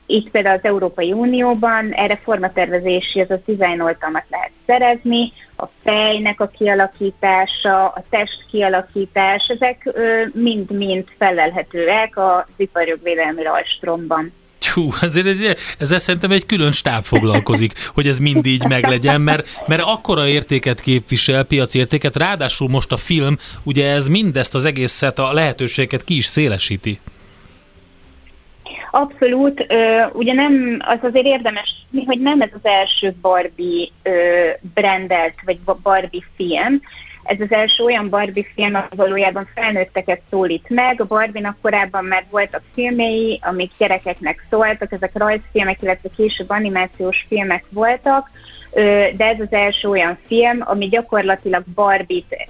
itt például az Európai Unióban erre formatervezési, az a design oltalmat lehet szerezni, a fejnek a kialakítása, a test kialakítás, ezek mind-mind felelhetőek a iparjogvédelmi rajstromban. Hú, ezért egy, ezzel szerintem egy külön stáb foglalkozik, [LAUGHS] hogy ez mind így meglegyen, mert, mert akkora értéket képvisel, piacértéket, ráadásul most a film, ugye ez mindezt az egészet, a lehetőséget ki is szélesíti. Abszolút, ugye nem, az azért érdemes, hogy nem ez az első Barbie brandelt, vagy Barbie film, ez az első olyan Barbie film, ami valójában felnőtteket szólít meg. A Barbie-nak korábban már voltak filmei, amik gyerekeknek szóltak, ezek rajzfilmek, illetve később animációs filmek voltak, de ez az első olyan film, ami gyakorlatilag Barbie-t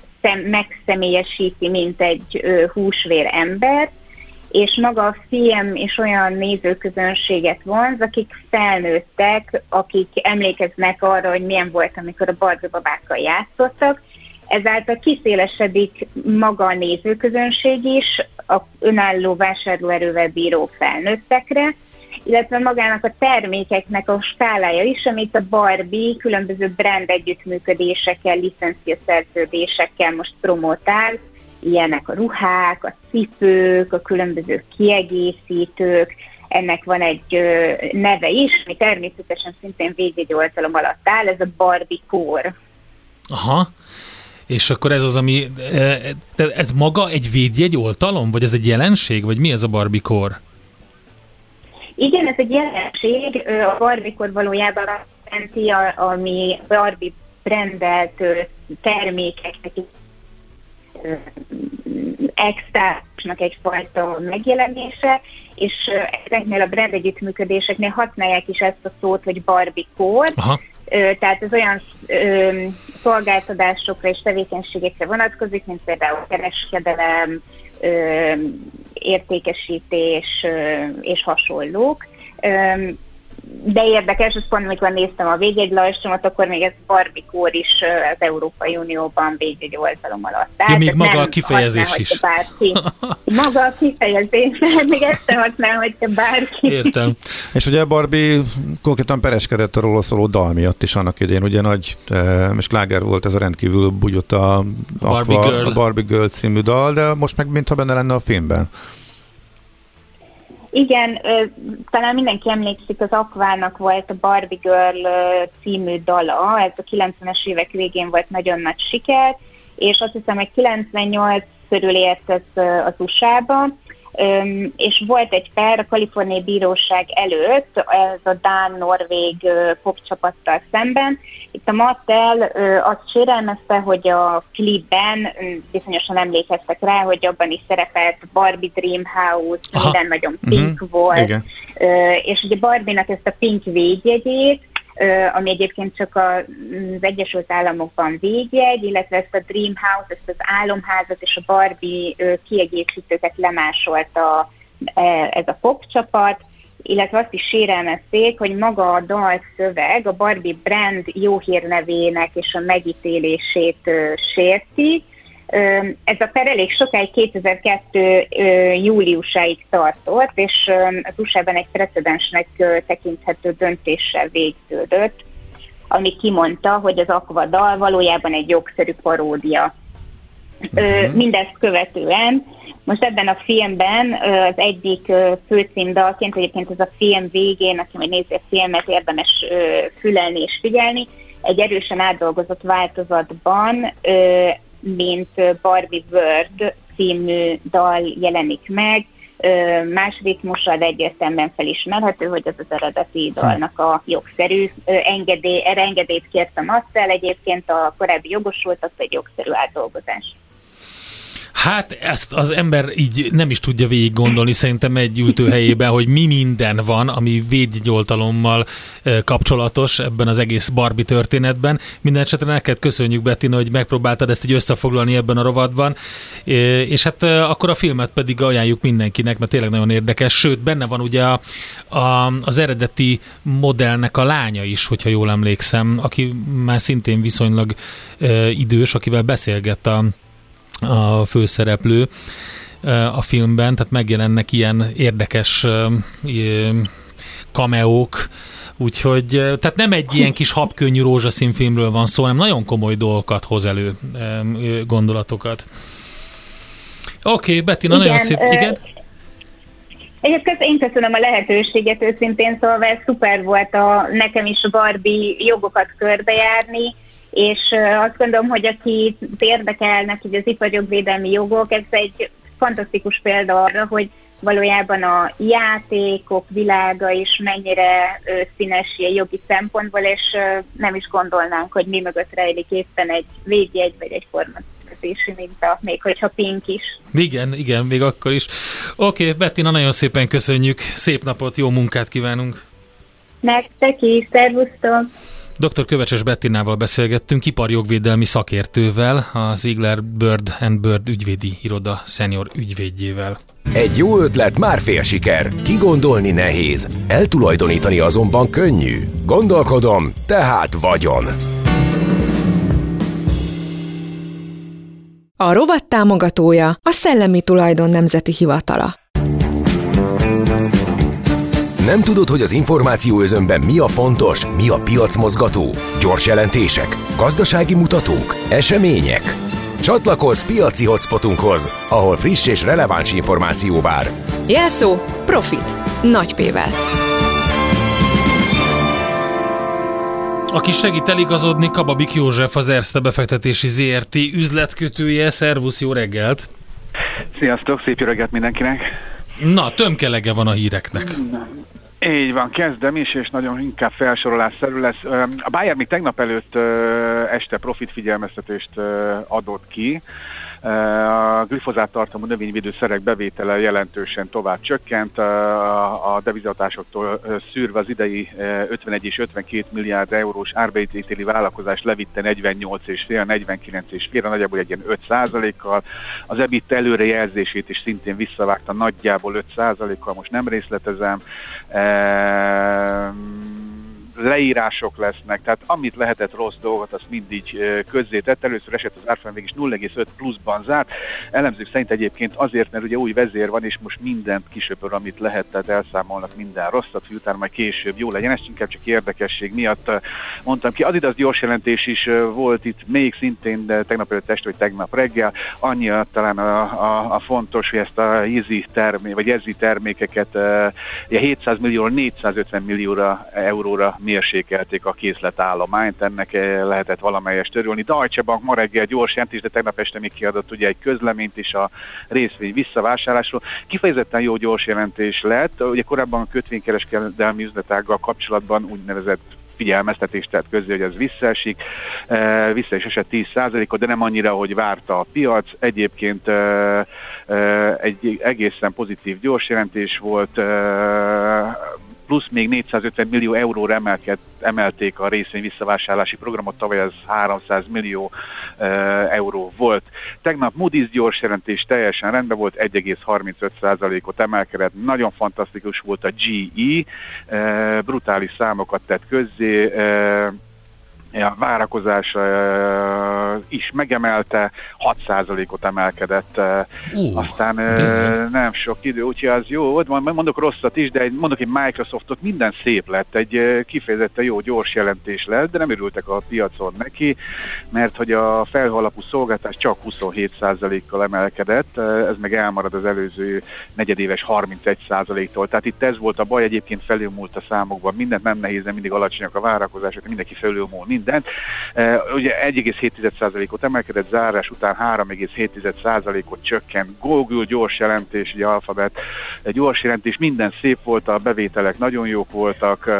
megszemélyesíti, mint egy húsvér embert, és maga a film is olyan nézőközönséget vonz, akik felnőttek, akik emlékeznek arra, hogy milyen volt, amikor a Barbie babákkal játszottak. Ezáltal kiszélesedik maga a nézőközönség is a önálló vásárlóerővel bíró felnőttekre, illetve magának a termékeknek a skálája is, amit a Barbie különböző brand együttműködésekkel, licencia szerződésekkel most promotál, ilyenek a ruhák, a cipők, a különböző kiegészítők, ennek van egy neve is, ami természetesen szintén védjegy oltalom alatt áll, ez a Barbie kór. Aha, és akkor ez az, ami, ez maga egy védjegy oltalom, vagy ez egy jelenség, vagy mi ez a Barbie kór? Igen, ez egy jelenség, a Barbie kór valójában azt jelenti, ami Barbie brandelt termékeknek extrásnak egyfajta megjelenése, és ezeknél a brand együttműködéseknél használják is ezt a szót, hogy Aha. Tehát ez olyan ö, szolgáltatásokra és tevékenységekre vonatkozik, mint például kereskedelem, ö, értékesítés ö, és hasonlók. Ö, de érdekes, az pont amikor néztem a védjegylajstromat, akkor még ez barbikór is az Európai Unióban védjegy oltalom alatt. Tehát ja, még [LAUGHS] maga a kifejezés is. Bárki. Maga a kifejezés, még ezt sem használ, hogyha bárki. Értem. És ugye Barbie konkrétan pereskedett a róla szóló dal miatt is annak idén, ugye nagy, és Kláger volt ez a rendkívül bugyott a, Barbie, Girl. a Barbie Girl című dal, de most meg mintha benne lenne a filmben. Igen, talán mindenki emlékszik, az Aquának volt a Barbie Girl című dala, ez a 90-es évek végén volt nagyon nagy siker, és azt hiszem, hogy 98 körül ért ez az USA-ba, és volt egy per a kaliforniai bíróság előtt, ez a Dán-Norvég popcsapattal szemben. Itt a Mattel azt sérelmezte, hogy a klipben bizonyosan emlékeztek rá, hogy abban is szerepelt Barbie Dreamhouse, Aha. minden nagyon pink uh-huh. volt, Igen. és ugye Barbie-nak ezt a pink védjegyét, ami egyébként csak az Egyesült Államokban végjegy, illetve ezt a Dream House, ezt az álomházat és a Barbie kiegészítőket lemásolta e, ez a popcsapat, illetve azt is sérelmezték, hogy maga a dal szöveg a Barbie brand jó hírnevének és a megítélését sérti, ez a per elég sokáig 2002. júliusáig tartott, és az USA-ban egy precedensnek tekinthető döntéssel végződött, ami kimondta, hogy az Aqua valójában egy jogszerű paródia. Uh-huh. Mindezt követően, most ebben a filmben az egyik főcímdalként, egyébként ez a film végén, aki majd nézi a filmet, érdemes fülelni és figyelni, egy erősen átdolgozott változatban mint Barbie World című dal jelenik meg, más ritmussal, egyértelműen felismerhető, hogy ez az eredeti dalnak a jogszerű engedély, erre engedélyt kértem azt el, egyébként a korábbi jogosultat egy jogszerű átdolgozás. Hát ezt az ember így nem is tudja végig gondolni szerintem egy ültőhelyében, hogy mi minden van, ami védgyoltalommal kapcsolatos ebben az egész Barbie történetben. Minden esetre neked köszönjük, Bettina, hogy megpróbáltad ezt így összefoglalni ebben a rovadban. És hát akkor a filmet pedig ajánljuk mindenkinek, mert tényleg nagyon érdekes. Sőt, benne van ugye a, a, az eredeti modellnek a lánya is, hogyha jól emlékszem, aki már szintén viszonylag idős, akivel beszélgett a a főszereplő a filmben, tehát megjelennek ilyen érdekes kameók, úgyhogy tehát nem egy ilyen kis habkönnyű rózsaszín filmről van szó, hanem nagyon komoly dolgokat hoz elő, gondolatokat. Oké, okay, Betty, nagyon szép. Igen? Egyébként én köszönöm a lehetőséget, őszintén szólva, ez szuper volt a, nekem is Barbie jogokat körbejárni, és azt gondolom, hogy aki érdekelnek hogy az iparjogvédelmi jogok, ez egy fantasztikus példa arra, hogy valójában a játékok világa is mennyire színes ilyen jogi szempontból, és nem is gondolnánk, hogy mi mögött rejlik éppen egy védjegy vagy egy formatetési minta, még hogyha pink is. Igen, igen, még akkor is. Oké, okay, Bettina, nagyon szépen köszönjük, szép napot, jó munkát kívánunk! Nektek is, szervusztok! Dr. Kövecses Bettinával beszélgettünk, iparjogvédelmi szakértővel, a Ziegler Bird and Bird ügyvédi iroda szenior ügyvédjével. Egy jó ötlet már fél siker, kigondolni nehéz, eltulajdonítani azonban könnyű. Gondolkodom, tehát vagyon. A rovat támogatója a Szellemi Tulajdon Nemzeti Hivatala. Nem tudod, hogy az információ özönben mi a fontos, mi a piacmozgató? Gyors jelentések, gazdasági mutatók, események? Csatlakozz piaci hotspotunkhoz, ahol friss és releváns információ vár. Jelszó Profit. Nagy P-vel. Aki segít eligazodni, Kababik József, az Erste befektetési ZRT üzletkötője. Szervusz, jó reggelt! Sziasztok, szép jó reggelt mindenkinek! Na, tömkelege van a híreknek. Így van, kezdem is, és nagyon inkább felsorolásszerű lesz. A Bayer még tegnap előtt este profit figyelmeztetést adott ki. A glifozát tartalmú növényvédőszerek bevétele jelentősen tovább csökkent, a devizatásoktól szűrve az idei 51 és 52 milliárd eurós árbevételi vállalkozás levitte 48 és fél, 49 és fél, nagyjából egy ilyen 5% kal Az EBIT előrejelzését is szintén visszavágta nagyjából 5% kal most nem részletezem leírások lesznek, tehát amit lehetett rossz dolgot, azt mindig közzétett. Először esett az árfolyam végig 0,5 pluszban zárt. Elemzők szerint egyébként azért, mert ugye új vezér van, és most mindent kisöpör, amit lehet, tehát elszámolnak minden rosszat, utána majd később jó legyen. Ez inkább csak érdekesség miatt mondtam ki. Adidas gyors jelentés is volt itt még szintén, de tegnap előtt este, vagy tegnap reggel. Annyi talán a, a, a fontos, hogy ezt a easy termé, vagy easy termékeket 700 millió 450 millióra euróra mérsékelték a készletállományt, ennek lehetett valamelyest törülni. Deutsche Bank ma reggel gyors jelentés, de tegnap este még kiadott ugye egy közleményt is a részvény visszavásárlásról. Kifejezetten jó gyors jelentés lett, ugye korábban a kötvénykereskedelmi üzletággal kapcsolatban úgynevezett figyelmeztetést tett közé, hogy ez visszaesik, e, vissza is esett 10%-ot, de nem annyira, hogy várta a piac. Egyébként e, e, egy egészen pozitív gyors jelentés volt, plusz még 450 millió euróra emelked, emelték a részvény visszavásárlási programot, tavaly ez 300 millió e, euró volt. Tegnap Moody's gyors jelentés teljesen rendben volt, 1,35%-ot emelkedett, nagyon fantasztikus volt a GE, e, brutális számokat tett közzé, e, a várakozás is megemelte, 6%-ot emelkedett, uh, aztán uh, nem sok idő, úgyhogy az jó volt, mondok rosszat is, de egy, mondok egy Microsoftot, minden szép lett, egy kifejezetten jó, gyors jelentés lett, de nem örültek a piacon neki, mert hogy a felhalapú szolgáltás csak 27%-kal emelkedett, ez meg elmarad az előző negyedéves 31%-tól, tehát itt ez volt a baj, egyébként felülmúlt a számokban, mindent nem nehéz, de mindig alacsonyak a várakozások, mindenki felülmúl mindent. E, ugye 1,7%-ot emelkedett, zárás után 3,7%-ot csökkent. Google gyors jelentés, ugye Alphabet gyors jelentés, minden szép volt, a bevételek nagyon jók voltak, e,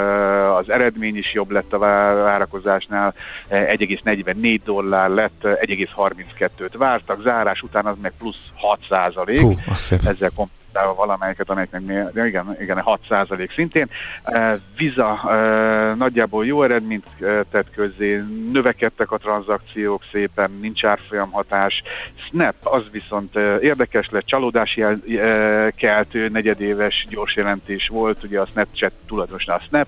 az eredmény is jobb lett a várakozásnál, 1,44 e, dollár lett, 1,32-t vártak, zárás után az meg plusz 6 Hú, ezzel komp- listával valamelyiket, amelyeknek de igen, igen, 6% szintén. Visa nagyjából jó eredményt tett közé, növekedtek a tranzakciók szépen, nincs árfolyam hatás. Snap az viszont érdekes lett, csalódási keltő negyedéves gyors jelentés volt, ugye a Snapchat tulajdonosnál a Snap.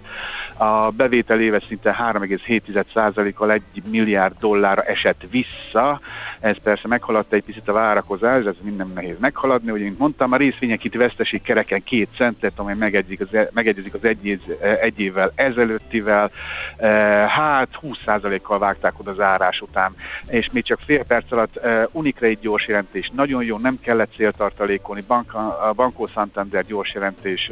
A bevétel éves szinte 3,7%-kal 1 milliárd dollárra esett vissza, ez persze meghaladta egy picit a várakozás, ez minden nehéz meghaladni, ugye, mint mondtam, a részvények itt veszteség kereken két centet, amely megegyezik az, e- megegyezik az egy, egy évvel ezelőttivel, e, hát 20%-kal vágták oda az árás után, és még csak fél perc alatt e, Unikre egy gyors jelentés. Nagyon jó, nem kellett céltartalékolni, Bank, a Banco Santander gyors jelentés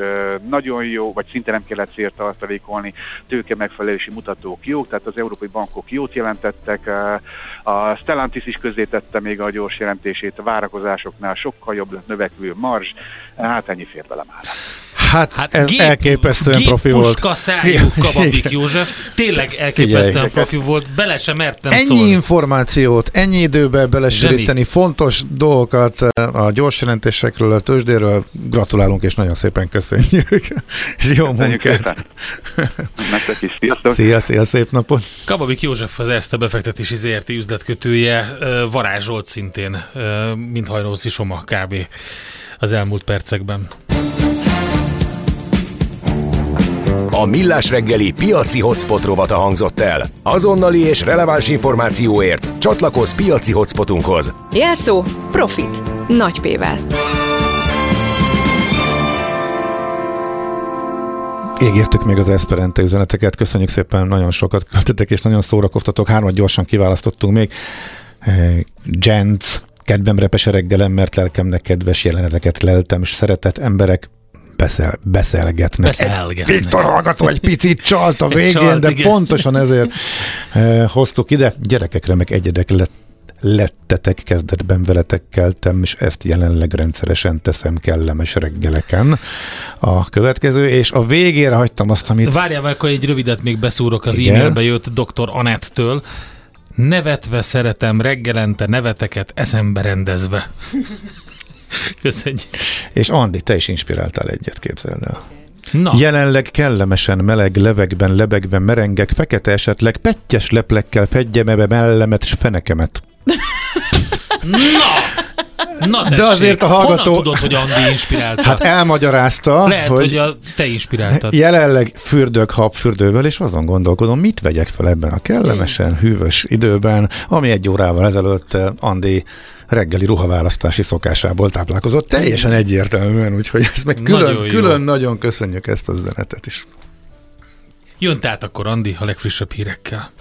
nagyon jó, vagy szinte nem kellett céltartalékolni, tőke megfelelési mutatók jók, tehát az európai bankok jót jelentettek, a Stellantis is közé még a gyors jelentését, a várakozásoknál sokkal jobb lett növekvő marzs, hát ennyi fér bele már. Hát, hát ez gép, elképesztően profi volt. szájú Kababik József. Tényleg elképesztően Figyelj. profi volt. Bele sem mertem ennyi szólni. információt, ennyi időbe belesűríteni fontos dolgokat eh, a gyors jelentésekről, a tőzsdéről. Gratulálunk és nagyon szépen köszönjük. [LAUGHS] és jó munkát. Szia, szia, szép napot. Kababik József az Erste befektetési ZRT üzletkötője eh, varázsolt szintén, eh, mint Hajnóci Soma kb. Az elmúlt percekben. A Millás reggeli piaci hotspot rovata hangzott el. Azonnali és releváns információért csatlakozz piaci hotspotunkhoz. Jelszó Profit. Nagy P-vel. Égértük még az Esperente üzeneteket, köszönjük szépen, nagyon sokat küldtetek, és nagyon szórakoztatok, hármat gyorsan kiválasztottunk még. Gents, kedvem repese reggelem, mert lelkemnek kedves jeleneteket leltem, és szeretett emberek, beszél, beszélgetnek. Beszélgetnek. Viktor hallgató egy picit csalt a végén, csalt, de igen. pontosan ezért eh, hoztuk ide. Gyerekekre meg egyedek lett lettetek kezdetben veletek keltem, és ezt jelenleg rendszeresen teszem kellemes reggeleken. A következő, és a végére hagytam azt, amit... Várjál, akkor egy rövidet még beszúrok az Igen? e-mailbe jött dr. Anettől. Nevetve szeretem reggelente neveteket eszembe rendezve. [LAUGHS] Köszönjük. És Andi, te is inspiráltál egyet, képzeld el. Na. Jelenleg kellemesen meleg levegben lebegve merengek, fekete esetleg pettyes leplekkel fedjem ebbe mellemet s fenekemet. Na! Na De azért a hallgató- Honnan tudod, hogy Andi inspirálta? Hát elmagyarázta, Lehet, hogy, hogy, a, te inspiráltad. jelenleg fürdök habfürdővel, és azon gondolkodom, mit vegyek fel ebben a kellemesen hűvös időben, ami egy órával ezelőtt eh, Andi reggeli ruhaválasztási szokásából táplálkozott. Teljesen egyértelműen, úgyhogy ezt meg Nagyon külön, jó. külön nagyon köszönjük ezt a üzenetet is. Jön tehát akkor Andi a legfrissebb hírekkel.